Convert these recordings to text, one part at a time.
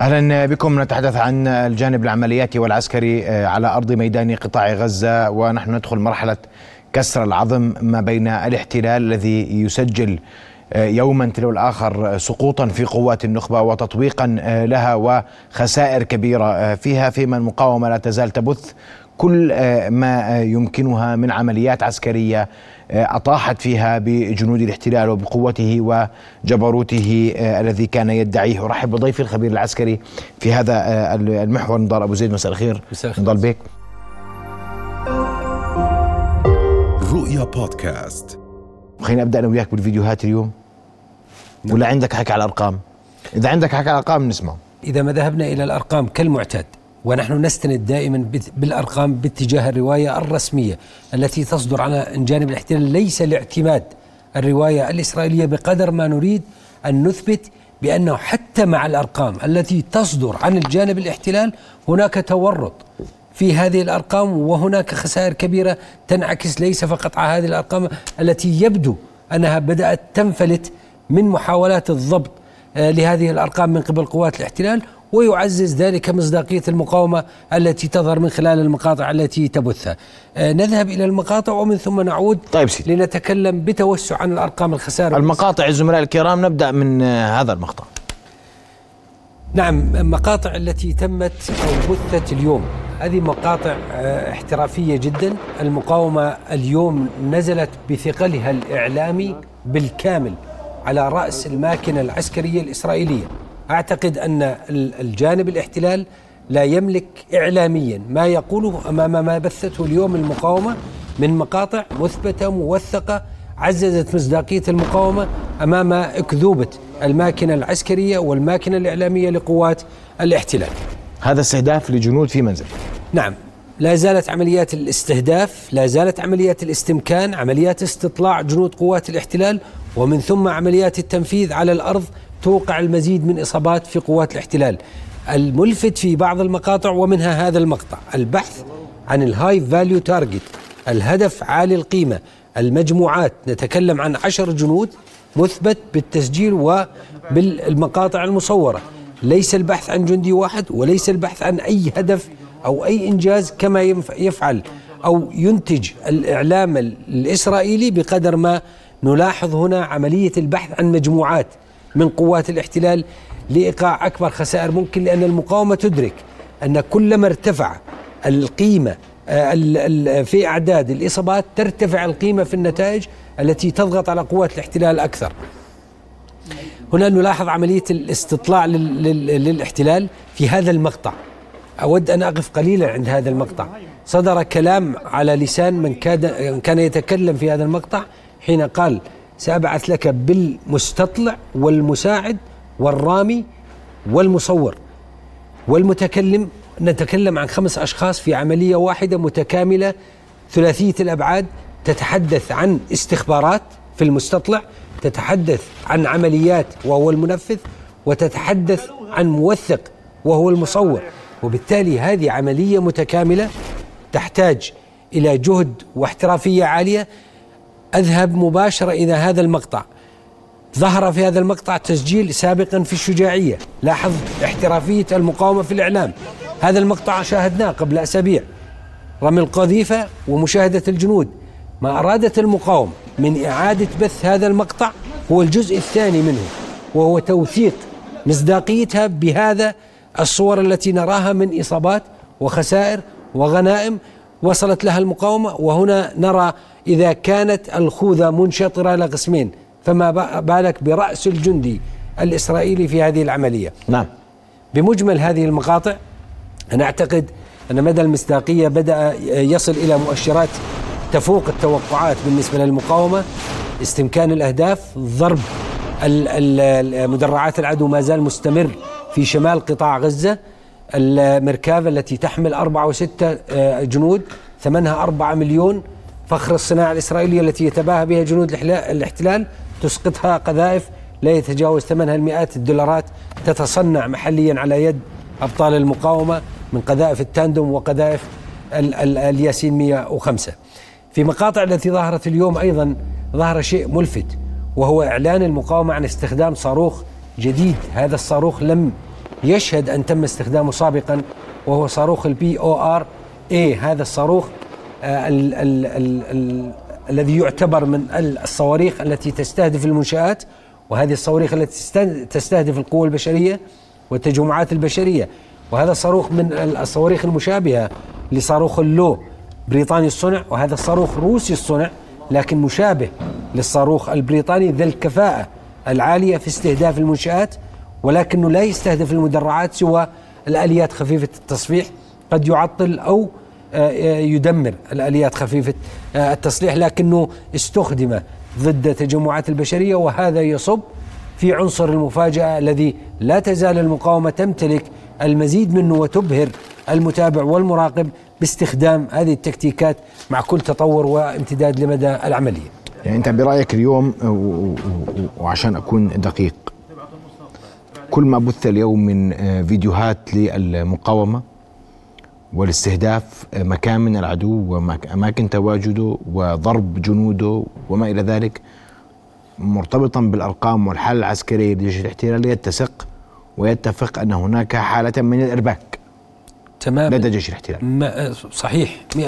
أهلا بكم. نتحدث عن الجانب العملياتي والعسكري آه، على أرض ميدان قطاع غزة ونحن ندخل مرحلة كسر العظم ما بين الاحتلال الذي يسجل آه، يوما تلو الآخر سقوطا في قوات النخبة وتطويقا آه، لها وخسائر كبيرة فيها فيما المقاومة لا تزال تبث كل ما يمكنها من عمليات عسكرية أطاحت فيها بجنود الاحتلال وبقوته وجبروته آه، الذي كان يدعيه. ارحب بضيفي الخبير العسكري في هذا آه، المحور نضال أبو زيد. مساء الخير. نضال بيك رؤيا بودكاست. خليني أبدأ أنا وياك بالفيديوهات اليوم. ولا عندك حكي على الأرقام؟ إذا عندك حكي على الأرقام نسمع إذا ما ذهبنا إلى الأرقام كالمعتاد ونحن نستند دائما بالأرقام باتجاه الرواية الرسمية التي تصدر عن جانب الاحتلال. ليس لاعتماد الرواية الإسرائيلية بقدر ما نريد أن نثبت بأنه حتى مع الأرقام التي تصدر عن الجانب الاحتلال هناك تورط في هذه الأرقام وهناك خسائر كبيرة تنعكس. ليس فقط على هذه الأرقام التي يبدو أنها بدأت تنفلت من محاولات الضبط آه، لهذه الأرقام من قبل قوات الاحتلال. ويعزز ذلك مصداقية المقاومة التي تظهر من خلال المقاطع التي تبثها. آه نذهب إلى المقاطع ومن ثم نعود طيب سيدي. لنتكلم بتوسع عن الأرقام الخسارة. المقاطع الزملاء الكرام نبدأ من آه هذا المقطع. نعم مقاطع التي تمت أو بثت اليوم. هذه مقاطع آه، احترافية جدا. المقاومة اليوم نزلت بثقلها الإعلامي بالكامل على رأس الماكنة العسكرية الإسرائيلية. أعتقد أن الجانب الاحتلال لا يملك اعلاميا ما يقوله امام ما بثته اليوم المقاومة من مقاطع مثبتة موثقة عززت مصداقية المقاومة أمام أكذوبة الماكنة العسكرية والماكنة الإعلامية لقوات الاحتلال. هذا استهداف لجنود في منزل. نعم لا زالت عمليات الاستهداف، لا زالت عمليات الاستمكان، عمليات استطلاع جنود قوات الاحتلال ومن ثم عمليات التنفيذ على الأرض توقع المزيد من إصابات في قوات الاحتلال. الملفت في بعض المقاطع ومنها هذا المقطع. البحث عن ال high value target الهدف عالي القيمة. المجموعات نتكلم عن عشر جنود مثبت بالتسجيل وبالمقاطع المصورة. ليس البحث عن جندي واحد وليس البحث عن أي هدف أو أي إنجاز كما يفعل أو ينتج الإعلام الإسرائيلي بقدر ما نلاحظ هنا عملية البحث عن مجموعات. من قوات الاحتلال لإيقاع أكبر خسائر ممكن لأن المقاومة تدرك أن كلما ارتفع القيمة آه، في أعداد الإصابات ترتفع القيمة في النتائج التي تضغط على قوات الاحتلال أكثر. هنا نلاحظ عملية الاستطلاع للاحتلال في هذا المقطع. أود أن أقف قليلا عند هذا المقطع. صدر كلام على لسان من كان يتكلم في هذا المقطع حين قال سأبعث لك بالمستطلع والمساعد والرامي والمصور والمتكلم نتكلم عن خمس أشخاص في عملية واحدة متكاملة ثلاثية الأبعاد تتحدث عن استخبارات في المستطلع تتحدث عن عمليات وهو المنفذ وتتحدث عن موثق وهو المصور. وبالتالي هذه عملية متكاملة تحتاج إلى جهد واحترافية عالية أذهب مباشرة إلى هذا المقطع. ظهر في هذا المقطع تسجيل سابقا في الشجاعية. لاحظ احترافية المقاومة في الإعلام. هذا المقطع شاهدناه قبل أسابيع. رمي القذيفة ومشاهدة الجنود. ما أرادت المقاومة من إعادة بث هذا المقطع هو الجزء الثاني منه وهو توثيق مصداقيتها بهذا الصور التي نراها من إصابات وخسائر وغنائم وصلت لها المقاومة وهنا نرى إذا كانت الخوذة منشطرة إلى قسمين فما بالك برأس الجندي الإسرائيلي في هذه العملية. نعم. بمجمل هذه المقاطع أنا أعتقد أن مدى المصداقية بدأ يصل إلى مؤشرات تفوق التوقعات بالنسبة للمقاومة. استمكان الأهداف ضرب مدرعات العدو ما زال مستمر في شمال قطاع غزة. المركبة التي تحمل أربعة وستة آه، جنود ثمنها أربعة مليون. فخر الصناعة الإسرائيلية التي يتباهى بها جنود الاحتلال تسقطها قذائف لا يتجاوز ثمنها المئات الدولارات. تتصنع محليا على يد أبطال المقاومة من قذائف ال tandem وقذائف الياسين 105 في مقاطع التي ظهرت اليوم أيضا ظهر شيء ملفت وهو إعلان المقاومة عن استخدام صاروخ جديد. هذا الصاروخ لم يشهد أن تم استخدامه سابقا وهو صاروخ ال BORE هذا الصاروخ آه، ال ال ال ال الذي يعتبر من الصواريخ التي تستهدف المنشآت وهذه الصواريخ التي تستهدف القوى البشرية والتجمعات البشرية. وهذا الصاروخ من الصواريخ المشابهة لصاروخ اللو بريطاني الصنع وهذا الصاروخ روسي الصنع لكن مشابه للصاروخ البريطاني ذا الكفاءة العالية في استهداف المنشآت. ولكنه لا يستهدف المدرعات سوى الآليات خفيفة التصفيح. قد يعطل أو آه، آه، يدمر الآليات خفيفة آه، التصليح لكنه استخدم ضد تجمعات البشرية وهذا يصب في عنصر المفاجأة الذي لا تزال المقاومة تمتلك المزيد منه وتبهر المتابع والمراقب باستخدام هذه التكتيكات مع كل تطور وامتداد لمدى العملية. يعني أنت برأيك اليوم وعشان أكون دقيق كل ما بث اليوم من فيديوهات للمقاومة والاستهداف مكان من العدو وأماكن تواجده وضرب جنوده وما إلى ذلك مرتبطا بالأرقام والحالة العسكرية لجيش الاحتلال يتسق ويتفق أن هناك حالة من الإرباك تمام لدى جيش الاحتلال. صحيح 100%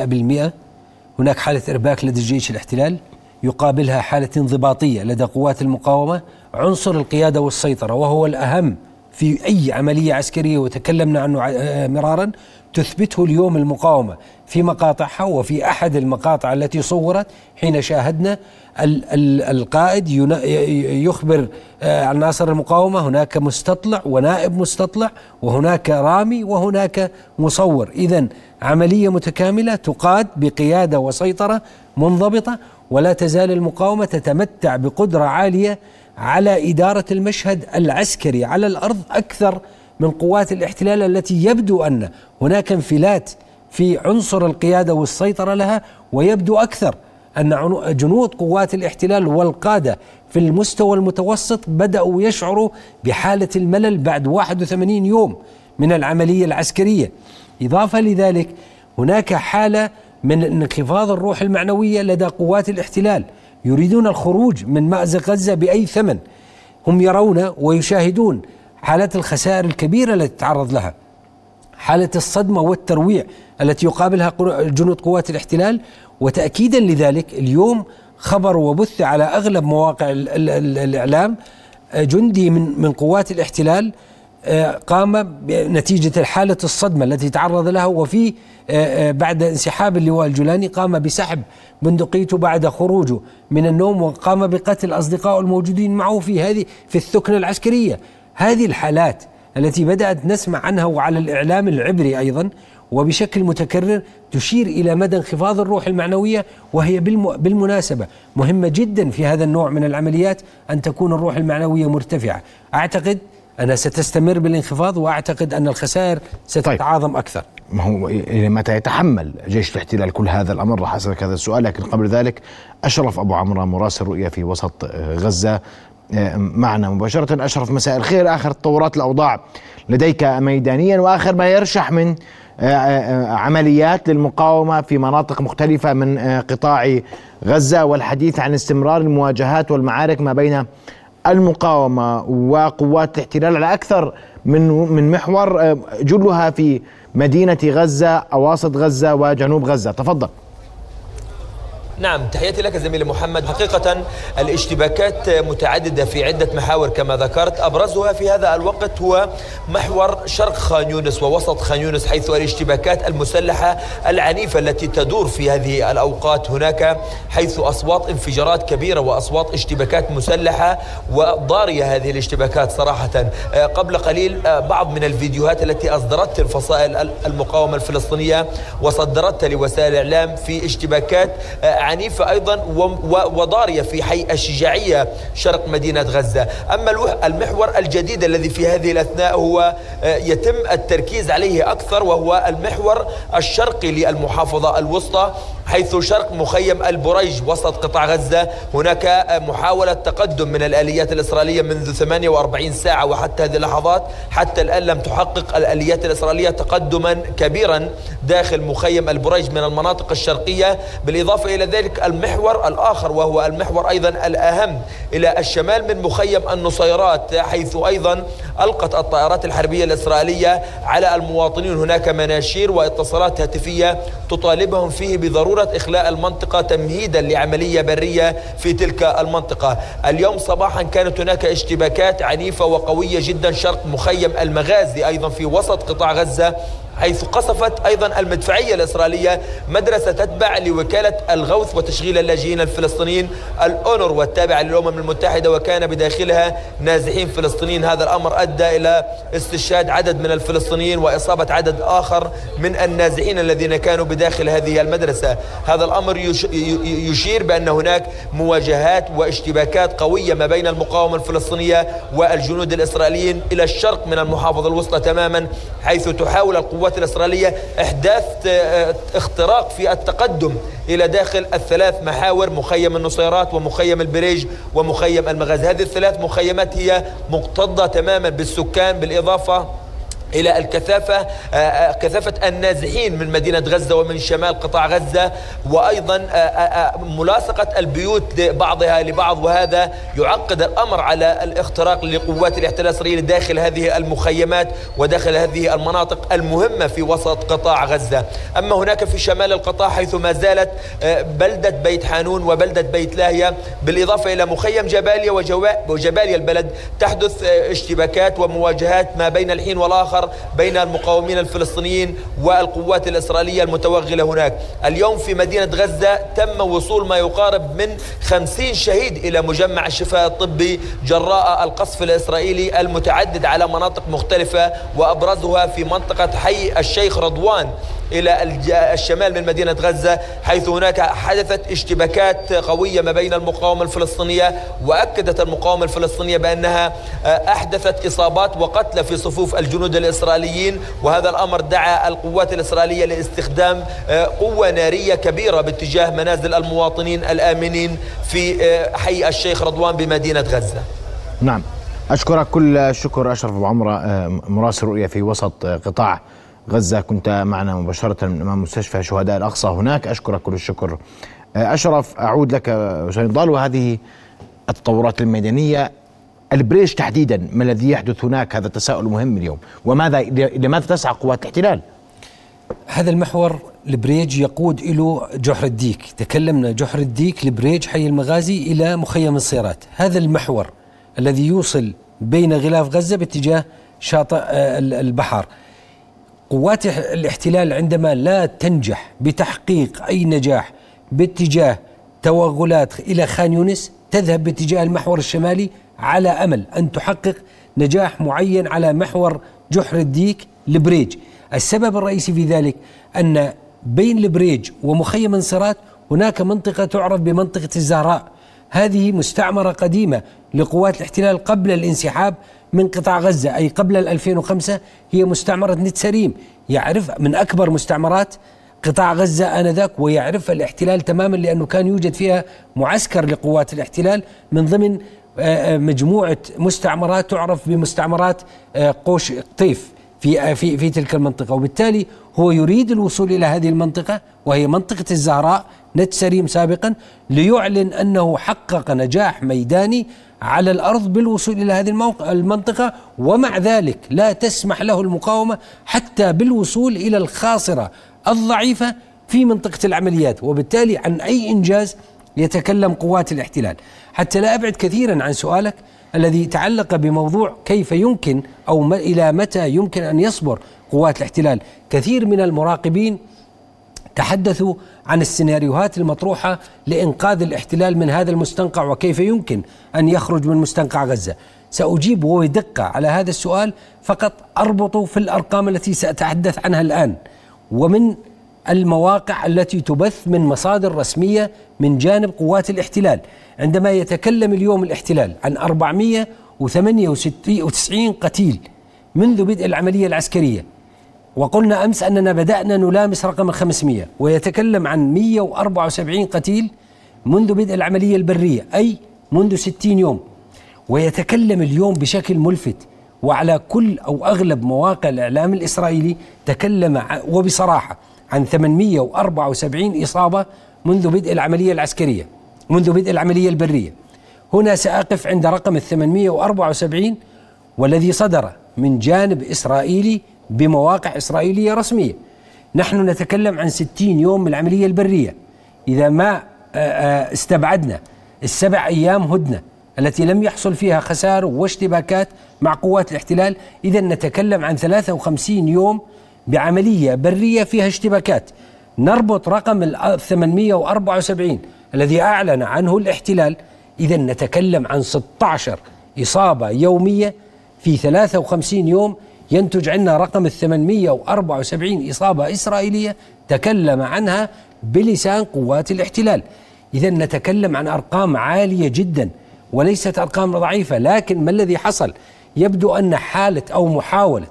هناك حالة إرباك لدى جيش الاحتلال يقابلها حالة انضباطية لدى قوات المقاومة عنصر القيادة والسيطرة وهو الأهم في أي عملية عسكرية وتكلمنا عنه مرارا تثبته اليوم المقاومة في مقاطعها وفي أحد المقاطع التي صورت حين شاهدنا القائد يخبر آه، عناصر المقاومة. هناك مستطلع ونائب مستطلع وهناك رامي وهناك مصور. إذا عملية متكاملة تقاد بقيادة وسيطرة منضبطة ولا تزال المقاومة تتمتع بقدرة عالية على إدارة المشهد العسكري على الأرض أكثر من قوات الاحتلال التي يبدو أن هناك انفلات في عنصر القيادة والسيطرة لها ويبدو أكثر أن جنود قوات الاحتلال والقادة في المستوى المتوسط بدأوا يشعروا بحالة الملل بعد 81 يوم من العملية العسكرية. إضافة لذلك هناك حالة من انخفاض الروح المعنوية لدى قوات الاحتلال يريدون الخروج من مأزق غزة بأي ثمن. هم يرون ويشاهدون حالات الخسائر الكبيرة التي تعرض لها. حالة الصدمة والترويع التي يقابلها جنود قوات الاحتلال. وتأكيدا لذلك اليوم خبر وبث على أغلب مواقع الإعلام جندي من من قوات الاحتلال آه، قام بنتيجة حالة الصدمة التي تعرض لها وفي آه، آه، بعد انسحاب اللواء الجولاني قام بسحب بندقيته بعد خروجه من النوم وقام بقتل أصدقائه الموجودين معه في هذه في الثكنة العسكرية. هذه الحالات التي بدأت نسمع عنها وعلى الإعلام العبري أيضا وبشكل متكرر تشير إلى مدى انخفاض الروح المعنوية وهي بالمناسبة مهمة جدا في هذا النوع من العمليات أن تكون الروح المعنوية مرتفعة. أعتقد أنها ستستمر بالانخفاض وأعتقد أن الخسائر ستتعاظم طيب. أكثر. ما هو إلى متى يتحمل جيش الاحتلال كل هذا الأمر؟ راح أسألك هذا السؤال لكن قبل ذلك أشرف أبو عمرو مراسل رؤية في وسط غزة معنا مباشرة. أشرف مساء الخير. آخر تطورات الأوضاع لديك ميدانيا وآخر ما يرشح من آه، آه، عمليات للمقاومة في مناطق مختلفة من آه، قطاع غزة والحديث عن استمرار المواجهات والمعارك ما بين المقاومة وقوات الاحتلال على أكثر من من محور جلها في مدينة غزة أواسط غزة وجنوب غزة. تفضل. نعم تحياتي لك زميلي محمد. حقيقة الاشتباكات متعددة في عدة محاور كما ذكرت. أبرزها في هذا الوقت هو محور شرق خان يونس ووسط خان يونس حيث الاشتباكات المسلحة العنيفة التي تدور في هذه الأوقات هناك حيث أصوات انفجارات كبيرة وأصوات اشتباكات مسلحة وضارية هذه الاشتباكات صراحة. آه، قبل قليل آه، بعض من الفيديوهات التي أصدرتها الفصائل المقاومة الفلسطينية وصدرتها لوسائل الإعلام في اشتباكات آه، عنيفة أيضا وضارية في حي الشجاعية شرق مدينة غزة. أما المحور الجديد الذي في هذه الأثناء هو آه، يتم التركيز عليه أكثر وهو المحور الشرقي للمحافظة الوسطى. حيث شرق مخيم البريج وسط قطاع غزة هناك محاولة تقدم من الآليات الإسرائيلية منذ 48 ساعة وحتى هذه اللحظات حتى الآن لم تحقق الآليات الإسرائيلية تقدما كبيرا داخل مخيم البريج من المناطق الشرقية. بالإضافة إلى ذلك المحور الآخر وهو المحور أيضا الأهم إلى الشمال من مخيم النصيرات حيث أيضا ألقت الطائرات الحربية الإسرائيلية على المواطنين. هناك مناشير واتصالات هاتفية تطالبهم فيه بضرورة إخلاء المنطقة تمهيدا لعملية برية في تلك المنطقة. اليوم صباحا كانت هناك اشتباكات عنيفة وقوية جدا شرق مخيم المغازي أيضا في وسط قطاع غزة. حيث قصفت أيضا المدفعية الإسرائيلية مدرسة تتبع لوكالة الغوث وتشغيل اللاجئين الفلسطينيين الأونر والتابعة للأمم المتحدة وكان بداخلها نازحين فلسطينيين. هذا الأمر أدى إلى استشهاد عدد من الفلسطينيين وإصابة عدد آخر من النازحين الذين كانوا بداخل هذه المدرسة. هذا الأمر يشير بأن هناك مواجهات واشتباكات قوية ما بين المقاومة الفلسطينية والجنود الإسرائيليين إلى الشرق من المحافظة الوسطى تماما حيث تحاول القوات القوات الإسرائيلية إحداث آه، اختراق في التقدم إلى داخل الثلاث محاور مخيم النصيرات ومخيم البريج ومخيم المغازي. هذه الثلاث مخيمات هي مكتظة تماما بالسكان بالإضافة إلى الكثافة آه، آه، كثافة النازحين من مدينة غزة ومن شمال قطاع غزة وأيضا آه، ملاصقة البيوت بعضها لبعض وهذا يعقد الأمر على الاختراق لقوات الاحتلال الإسرائيلي داخل هذه المخيمات وداخل هذه المناطق المهمة في وسط قطاع غزة. أما هناك في شمال القطاع حيث ما زالت بلدة بيت حانون وبلدة بيت لاهية بالإضافة إلى مخيم جباليا وجباليا البلد تحدث اشتباكات ومواجهات ما بين الحين والآخر آخر بين المقاومين الفلسطينيين والقوات الإسرائيلية المتوغلة هناك. اليوم في مدينة غزة تم وصول ما يقارب من خمسين شهيد إلى مجمع الشفاء الطبي جراء القصف الإسرائيلي المتعدد على مناطق مختلفة وأبرزها في منطقة حي الشيخ رضوان. إلى الشمال من مدينة غزة حيث هناك حدثت اشتباكات قوية ما بين المقاومة الفلسطينية وأكدت المقاومة الفلسطينية بأنها آه، أحدثت إصابات وقتل في صفوف الجنود الإسرائيليين وهذا الأمر دعا القوات الإسرائيلية لاستخدام آه، قوة نارية كبيرة باتجاه منازل المواطنين الآمنين في آه، حي الشيخ رضوان بمدينة غزة. نعم. أشكرك كل الشكر أشرف أبو عمرة مراسل رؤية في وسط قطاع غزة كنت معنا مباشرة أمام مستشفى شهداء الأقصى هناك. أشكرك كل الشكر. آه، أشرف أعود لك سنضل وهذه التطورات الميدانية البريج تحديدا ما الذي يحدث هناك؟ هذا تساؤل مهم اليوم. وماذا لماذا تسعى قوات الاحتلال؟ هذا المحور البريج يقود إلى جحر الديك. تكلمنا جحر الديك البريج حي المغازي إلى مخيم النصيرات. هذا المحور الذي يوصل بين غلاف غزة باتجاه شاطئ آه، البحر قوات الاحتلال عندما لا تنجح بتحقيق أي نجاح باتجاه توغلات إلى خان يونس تذهب باتجاه المحور الشمالي على أمل أن تحقق نجاح معين على محور جحر الديك البريج. السبب الرئيسي في ذلك أن بين البريج ومخيم النصيرات هناك منطقة تعرف بمنطقة الزهراء. هذه مستعمرة قديمة لقوات الاحتلال قبل الانسحاب من قطاع غزة أي قبل 2005 هي مستعمرة نتسريم يعرف من أكبر مستعمرات قطاع غزة آنذاك ويعرف الاحتلال تماما لأنه كان يوجد فيها معسكر لقوات الاحتلال. من ضمن آه، آه، مجموعة مستعمرات تعرف بمستعمرات آه، قوش قطيف في في في تلك المنطقة. وبالتالي هو يريد الوصول إلى هذه المنطقة وهي منطقة الزهراء نتسريم سابقا ليعلن أنه حقق نجاح ميداني على الأرض بالوصول إلى هذه المنطقة ومع ذلك لا تسمح له المقاومة حتى بالوصول إلى الخاصرة الضعيفة في منطقة العمليات وبالتالي عن أي إنجاز يتكلم قوات الاحتلال. حتى لا أبعد كثيرا عن سؤالك الذي تعلق بموضوع كيف يمكن أو إلى متى يمكن أن يصبر قوات الاحتلال. كثير من المراقبين تحدثوا عن السيناريوهات المطروحة لإنقاذ الاحتلال من هذا المستنقع وكيف يمكن أن يخرج من مستنقع غزة. سأجيب وبدقه على هذا السؤال فقط اربط في الأرقام التي سأتحدث عنها الآن ومن المواقع التي تبث من مصادر رسمية من جانب قوات الاحتلال عندما يتكلم اليوم الاحتلال عن 498 قتيل منذ بدء العملية العسكرية وقلنا أمس أننا بدأنا نلامس رقم 500 ويتكلم عن 174 قتيل منذ بدء العملية البرية أي منذ 60 يوم. ويتكلم اليوم بشكل ملفت وعلى كل أو أغلب مواقع الإعلام الإسرائيلي تكلم وبصراحة عن 874 إصابة منذ بدء العملية العسكرية منذ بدء العملية البرية. هنا سأقف عند رقم ال 874 والذي صدر من جانب إسرائيلي بمواقع إسرائيلية رسمية. نحن نتكلم عن 60 يوم من العملية البرية. إذا ما آه، آه، استبعدنا السبع أيام هدنة التي لم يحصل فيها خسائر واشتباكات مع قوات الاحتلال إذا نتكلم عن 53 يوم بعملية برية فيها اشتباكات. نربط رقم ال 874 الذي أعلن عنه الاحتلال. إذا نتكلم عن 16 إصابة يومية في 53 يوم ينتج عنا رقم ال 874 إصابة إسرائيلية تكلم عنها بلسان قوات الاحتلال. إذا نتكلم عن أرقام عالية جدا وليست أرقام ضعيفة لكن ما الذي حصل؟ يبدو أن حالة أو محاولة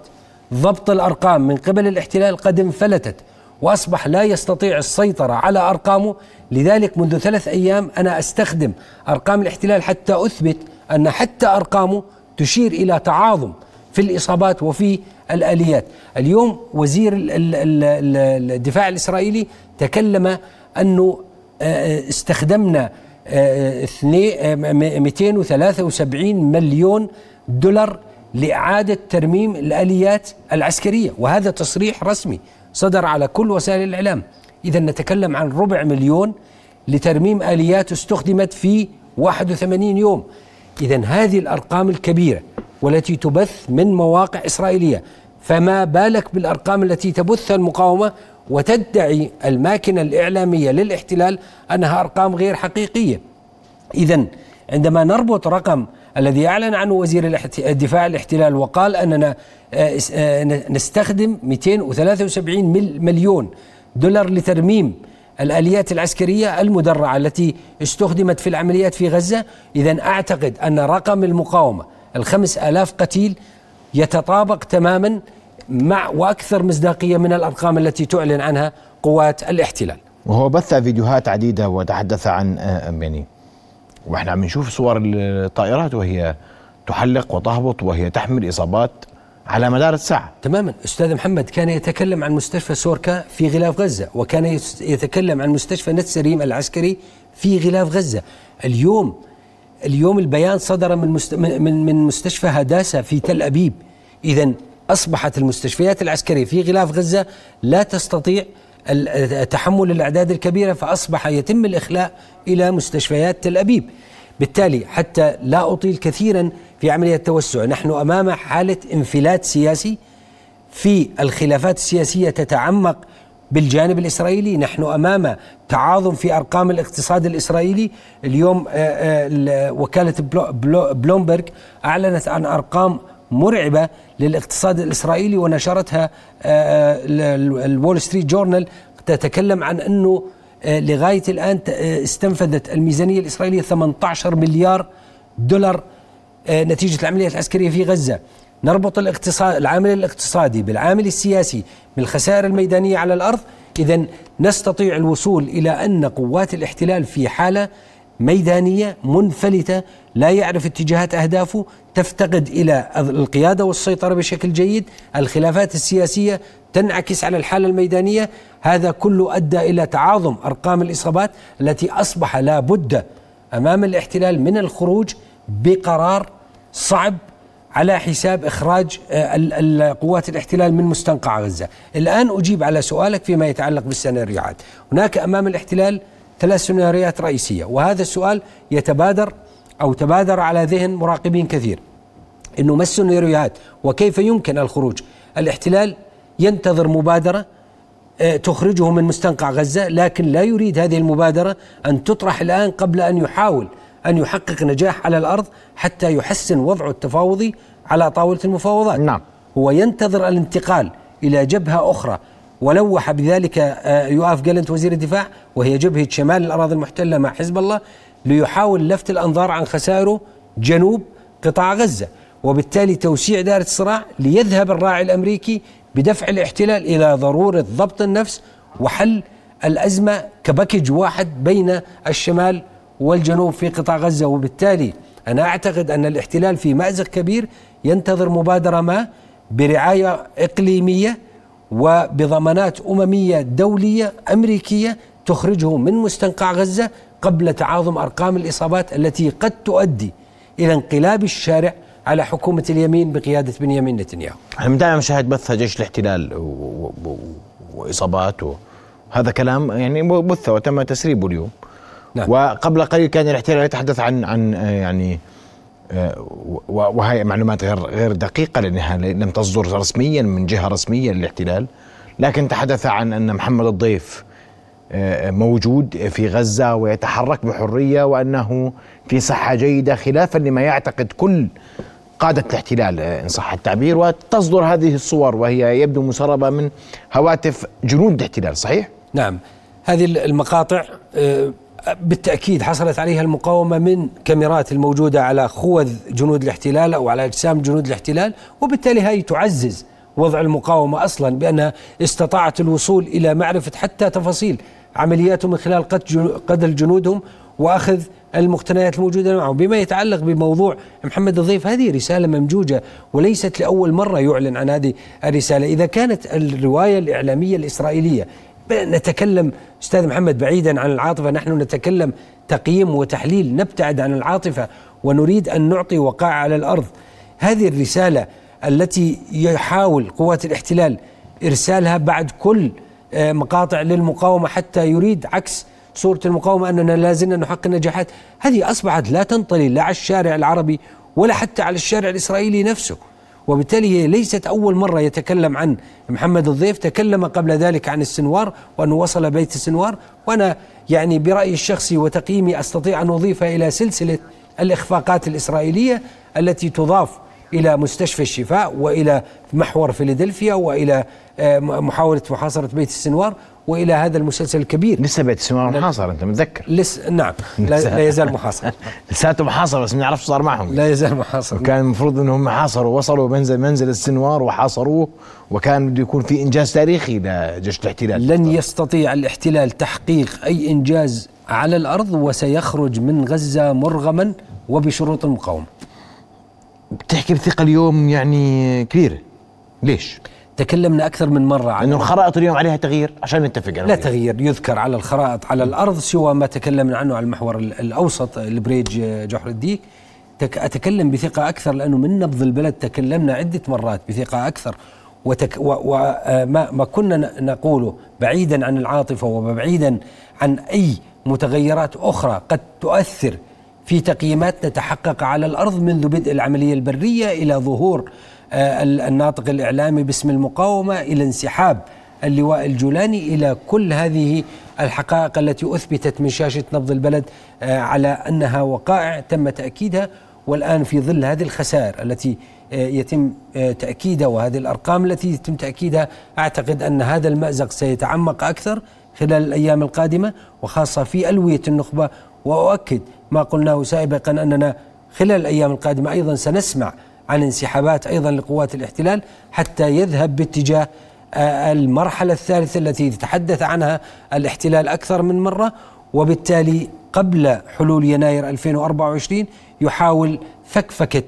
ضبط الأرقام من قبل الاحتلال قد انفلتت وأصبح لا يستطيع السيطرة على أرقامه. لذلك منذ ثلاث أيام أنا أستخدم أرقام الاحتلال حتى أثبت أن حتى أرقامه تشير إلى تعاظم في الإصابات وفي الآليات. اليوم وزير الدفاع الإسرائيلي تكلم أنه آه، آه، استخدمنا 273 آه، مليون دولار لإعادة ترميم الآليات العسكرية. وهذا تصريح رسمي صدر على كل وسائل الإعلام. إذا نتكلم عن ربع مليون لترميم آليات استخدمت في 81 يوم. إذا هذه الأرقام الكبيرة والتي تبث من مواقع إسرائيلية. فما بالك بالأرقام التي تبثها المقاومة وتدعي الماكنة الإعلامية للاحتلال أنها أرقام غير حقيقية؟ إذا عندما نربط رقم الذي أعلن عنه وزير الدفاع الاحتلال وقال أننا آه، آه، نستخدم 273 مليون دولار لترميم الآليات العسكرية المدرعة التي استخدمت في العمليات في غزة إذا أعتقد أن رقم المقاومة الخمس آلاف قتيل يتطابق تماما مع وأكثر مصداقية من الأرقام التي تعلن عنها قوات الاحتلال. وهو بث فيديوهات عديدة وتحدث عن آه، يعني وإحنا عم نشوف صور الطائرات وهي تحلق وتهبط وهي تحمل إصابات على مدار الساعة. تماما. أستاذ محمد كان يتكلم عن مستشفى سوركا في غلاف غزة وكان يتكلم عن مستشفى نتسريم العسكري في غلاف غزة. اليوم اليوم البيان صدر من. من من مستشفى هداسة في تل أبيب إذا أصبحت المستشفيات العسكرية في غلاف غزة لا تستطيع تحمل الأعداد الكبيرة فأصبح يتم الإخلاء إلى مستشفيات تل أبيب بالتالي حتى لا أطيل كثيرا في عملية التوسع نحن أمام حالة انفلات سياسي في الخلافات السياسية تتعمق بالجانب الإسرائيلي. نحن أمام تعاظم في أرقام الاقتصاد الإسرائيلي. اليوم آه، آه، وكالة بلومبرج أعلنت عن أرقام مرعبة للاقتصاد الإسرائيلي ونشرتها آه، الول ستريت جورنال تتكلم عن أنه لغاية الآن استنفذت الميزانية الإسرائيلية 18 مليار دولار نتيجة العمليات العسكرية في غزة. نربط الاقتصاد العامل الاقتصادي بالعامل السياسي من الخسائر الميدانية على الأرض. إذا نستطيع الوصول إلى أن قوات الاحتلال في حالة ميدانية منفلتة لا يعرف اتجاهات أهدافه تفتقد إلى القيادة والسيطرة بشكل جيد. الخلافات السياسية تنعكس على الحالة الميدانية. هذا كله أدى إلى تعاظم أرقام الإصابات التي أصبح لا بد أمام الاحتلال من الخروج بقرار صعب على حساب إخراج آه، قوات الاحتلال من مستنقع غزة. الآن أجيب على سؤالك فيما يتعلق بالسيناريوهات. هناك أمام الاحتلال ثلاث سيناريوهات رئيسية وهذا السؤال يتبادر أو تبادر على ذهن مراقبين كثير. أنه ما السيناريوهات وكيف يمكن الخروج؟ الاحتلال ينتظر مبادرة آه، تخرجه من مستنقع غزة لكن لا يريد هذه المبادرة أن تطرح الآن قبل أن يحاول أن يحقق نجاح على الأرض حتى يحسن وضعه التفاوضي على طاولة المفاوضات. نعم. هو ينتظر الانتقال إلى جبهة أخرى ولوح بذلك آه، يؤاف جالنت وزير الدفاع وهي جبهة شمال الأراضي المحتلة مع حزب الله ليحاول لفت الأنظار عن خسائره جنوب قطاع غزة وبالتالي توسيع دائرة الصراع ليذهب الراعي الأمريكي بدفع الاحتلال إلى ضرورة ضبط النفس وحل الأزمة كباكج واحد بين الشمال والجنوب في قطاع غزة. وبالتالي أنا أعتقد أن الاحتلال في مأزق كبير ينتظر مبادرة ما برعاية إقليمية وبضمانات أممية دولية أمريكية تخرجه من مستنقع غزة قبل تعاظم أرقام الإصابات التي قد تؤدي إلى انقلاب الشارع على حكومة اليمين بقيادة بنيامين نتنياهو. إحنا دائما مشاهد بث جيش الاحتلال وإصابات هذا كلام يعني بث وتم تسريبه اليوم. نعم. وقبل قليل كان الاحتلال يتحدث عن عن يعني آه، وهي معلومات غير غير دقيقة لأنها لم تصدر رسميا من جهة رسمية للاحتلال لكن تحدث عن أن محمد الضيف آه، موجود في غزة ويتحرك بحرية وأنه في صحة جيدة خلافا لما يعتقد كل قادة الاحتلال آه، إن صح التعبير وتصدر هذه الصور وهي يبدو مسربة من هواتف جنود الاحتلال صحيح؟ نعم هذه المقاطع بالتأكيد حصلت عليها المقاومة من كاميرات الموجودة على خوذ جنود الاحتلال أو على أجسام جنود الاحتلال وبالتالي هي تعزز وضع المقاومة أصلا بأنها استطاعت الوصول إلى معرفة حتى تفاصيل عملياتهم من خلال قتل جنودهم وأخذ المقتنيات الموجودة معهم. بما يتعلق بموضوع محمد الضيف هذه رسالة ممجوجة وليست لأول مرة يعلن عن هذه الرسالة. إذا كانت الرواية الإعلامية الإسرائيلية نتكلم أستاذ محمد بعيدا عن العاطفة نحن نتكلم تقييم وتحليل نبتعد عن العاطفة ونريد أن نعطي وقائع على الأرض. هذه الرسالة التي يحاول قوات الاحتلال إرسالها بعد كل آه، مقاطع للمقاومة حتى يريد عكس صورة المقاومة أننا لازلنا نحقق نجاحات. هذه أصبحت لا تنطلي لا على الشارع العربي ولا حتى على الشارع الإسرائيلي نفسه. وبالتالي هي ليست أول مرة يتكلم عن محمد الضيف. تكلم قبل ذلك عن السنوار وأنه وصل بيت السنوار. وأنا يعني برأيي الشخصي وتقييمي أستطيع أن أضيفها إلى سلسلة الإخفاقات الإسرائيلية التي تضاف إلى مستشفى الشفاء وإلى محور فيلادلفيا وإلى آه، محاولة محاصرة بيت السنوار. وإلى هذا المسلسل الكبير. لسه بيت السنوار محاصر أنت متذكر؟ لسه نعم. لا, لا يزال محاصر. لساته محاصر بس ما نعرف صار معهم. لا يزال محاصر. وكان المفروض إنهم حاصروا وصلوا منزل منزل السنوار وحاصروه وكان بده يكون في إنجاز تاريخي لجيش الاحتلال. لن يستطيع الاحتلال تحقيق أي إنجاز على الأرض وسيخرج من غزة مرغما وبشروط المقاومة. بتحكي بثقة اليوم يعني كبيرة. ليش؟ تكلمنا أكثر من مرة عن إنه الخرائط اليوم عليها تغيير عشان نتفق لا تغيير يذكر على الخرائط على الأرض سوى ما تكلمنا عنه على المحور الأوسط البريج جحر الديك. أتكلم بثقة أكثر لأنه من نبض البلد تكلمنا عدة مرات بثقة أكثر. وتك وما ما كنا نقوله بعيدا عن العاطفة وبعيدا عن أي متغيرات أخرى قد تؤثر في تقييمات تتحقق على الأرض منذ بدء العملية البرية إلى ظهور آه، الناطق الإعلامي باسم المقاومة إلى انسحاب اللواء الجولاني إلى كل هذه الحقائق التي أثبتت من شاشة نبض البلد آه، على أنها وقائع تم تأكيدها والآن في ظل هذه الخسائر التي آه، يتم تأكيدها وهذه الأرقام التي يتم تأكيدها أعتقد أن هذا المأزق سيتعمق أكثر خلال الأيام القادمة وخاصة في ألوية النخبة وأؤكد ما قلناه سابقا أننا خلال الأيام القادمة أيضا سنسمع عن انسحابات أيضا لقوات الاحتلال حتى يذهب باتجاه آه، المرحلة الثالثة التي يتحدث عنها الاحتلال أكثر من مرة. وبالتالي قبل حلول يناير 2024 يحاول فكفكة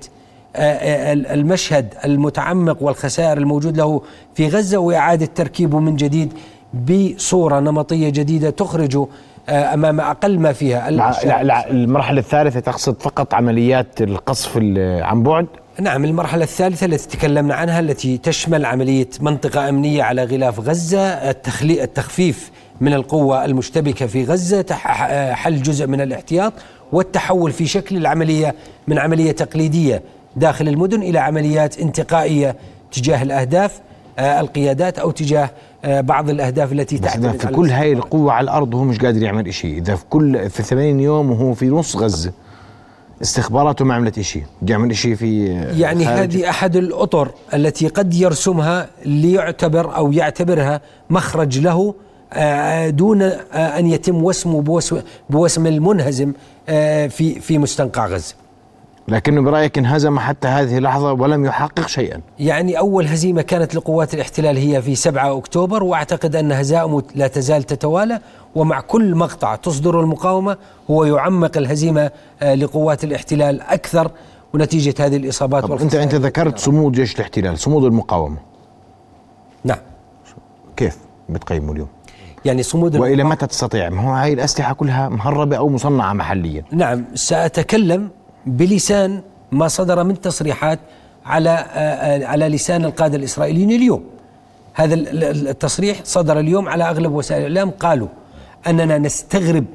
آه، آه، المشهد المتعمق والخسائر الموجود له في غزة وإعادة تركيبه من جديد بصورة نمطية جديدة تخرجه أمام أقل ما فيها. لا لا المرحلة الثالثة تقصد فقط عمليات القصف عن بعد؟ نعم المرحلة الثالثة التي تكلمنا عنها التي تشمل عملية منطقة أمنية على غلاف غزة. التخلي التخفيف من القوة المشتبكة في غزة حل جزء من الاحتياط والتحول في شكل العملية من عملية تقليدية داخل المدن إلى عمليات انتقائية تجاه الأهداف آه، القيادات أو تجاه آه، بعض الأهداف التي تعتمد في كل هاي القوة على الأرض وهو مش قادر يعمل شيء إذا في كل في 80 يوم وهو في نص غزة. استخباراته ما عملت شيء يعمل شيء في يعني هذه أحد الأطر التي قد يرسمها ليعتبر أو يعتبرها مخرج له آه، دون آه، أن يتم وسمه بوسم, المنهزم آه، في في مستنقع غزة. لكنه برأيك انهزم حتى هذه اللحظة ولم يحقق شيئا. يعني أول هزيمة كانت لقوات الاحتلال هي في 7 أكتوبر وأعتقد أن هزائمه لا تزال تتوالى ومع كل مقطع تصدر المقاومة هو يعمق الهزيمة آه، لقوات الاحتلال أكثر ونتيجة هذه الإصابات أنت أنت ذكرت صمود جيش الاحتلال صمود المقاومة. نعم. كيف بتقيمه اليوم؟ يعني صمود وإلى متى تستطيع؟ ما هو هاي الأسلحة كلها مهربة أو مصنعة محليا. نعم سأتكلم بلسان ما صدر من تصريحات على على لسان القادة الإسرائيليين اليوم. هذا التصريح صدر اليوم على أغلب وسائل الإعلام. قالوا أننا نستغرب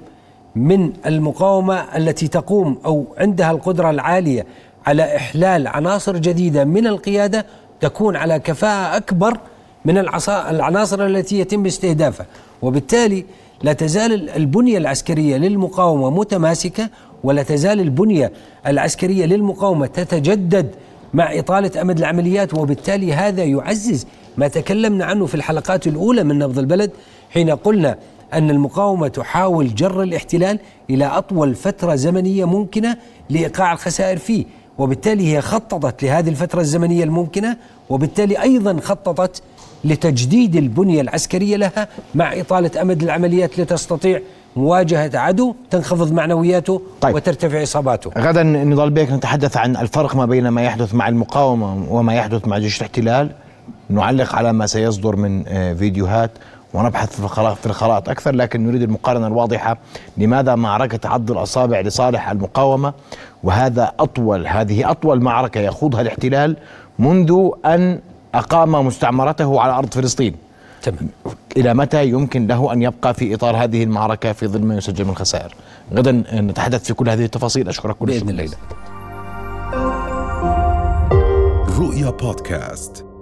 من المقاومة التي تقوم أو عندها القدرة العالية على إحلال عناصر جديدة من القيادة تكون على كفاءة أكبر من العناصر التي يتم استهدافها. وبالتالي لا تزال البنية العسكرية للمقاومة متماسكة ولا تزال البنية العسكرية للمقاومة تتجدد مع إطالة أمد العمليات وبالتالي هذا يعزز ما تكلمنا عنه في الحلقات الأولى من نبض البلد حين قلنا أن المقاومة تحاول جر الاحتلال إلى أطول فترة زمنية ممكنة لإيقاع الخسائر فيه وبالتالي هي خططت لهذه الفترة الزمنية الممكنة وبالتالي أيضا خططت لتجديد البنية العسكرية لها مع إطالة أمد العمليات لتستطيع مواجهة عدو تنخفض معنوياته طيب. وترتفع إصاباته غدا نضال بيك نتحدث عن الفرق ما بين ما يحدث مع المقاومة وما يحدث مع جيش الاحتلال. نعلق على ما سيصدر من آه، فيديوهات ونبحث في الخرائط أكثر لكن نريد المقارنة الواضحة. لماذا معركة عض الأصابع لصالح المقاومة؟ وهذا أطول هذه أطول معركة يخوضها الاحتلال منذ أن أقام مستعمرته على أرض فلسطين. تمام. إلى متى يمكن له أن يبقى في إطار هذه المعركة في ظل ما يسجل من خسائر؟ غدا نتحدث في كل هذه التفاصيل أشكرك كل بإذن الله. رؤيا بودكاست.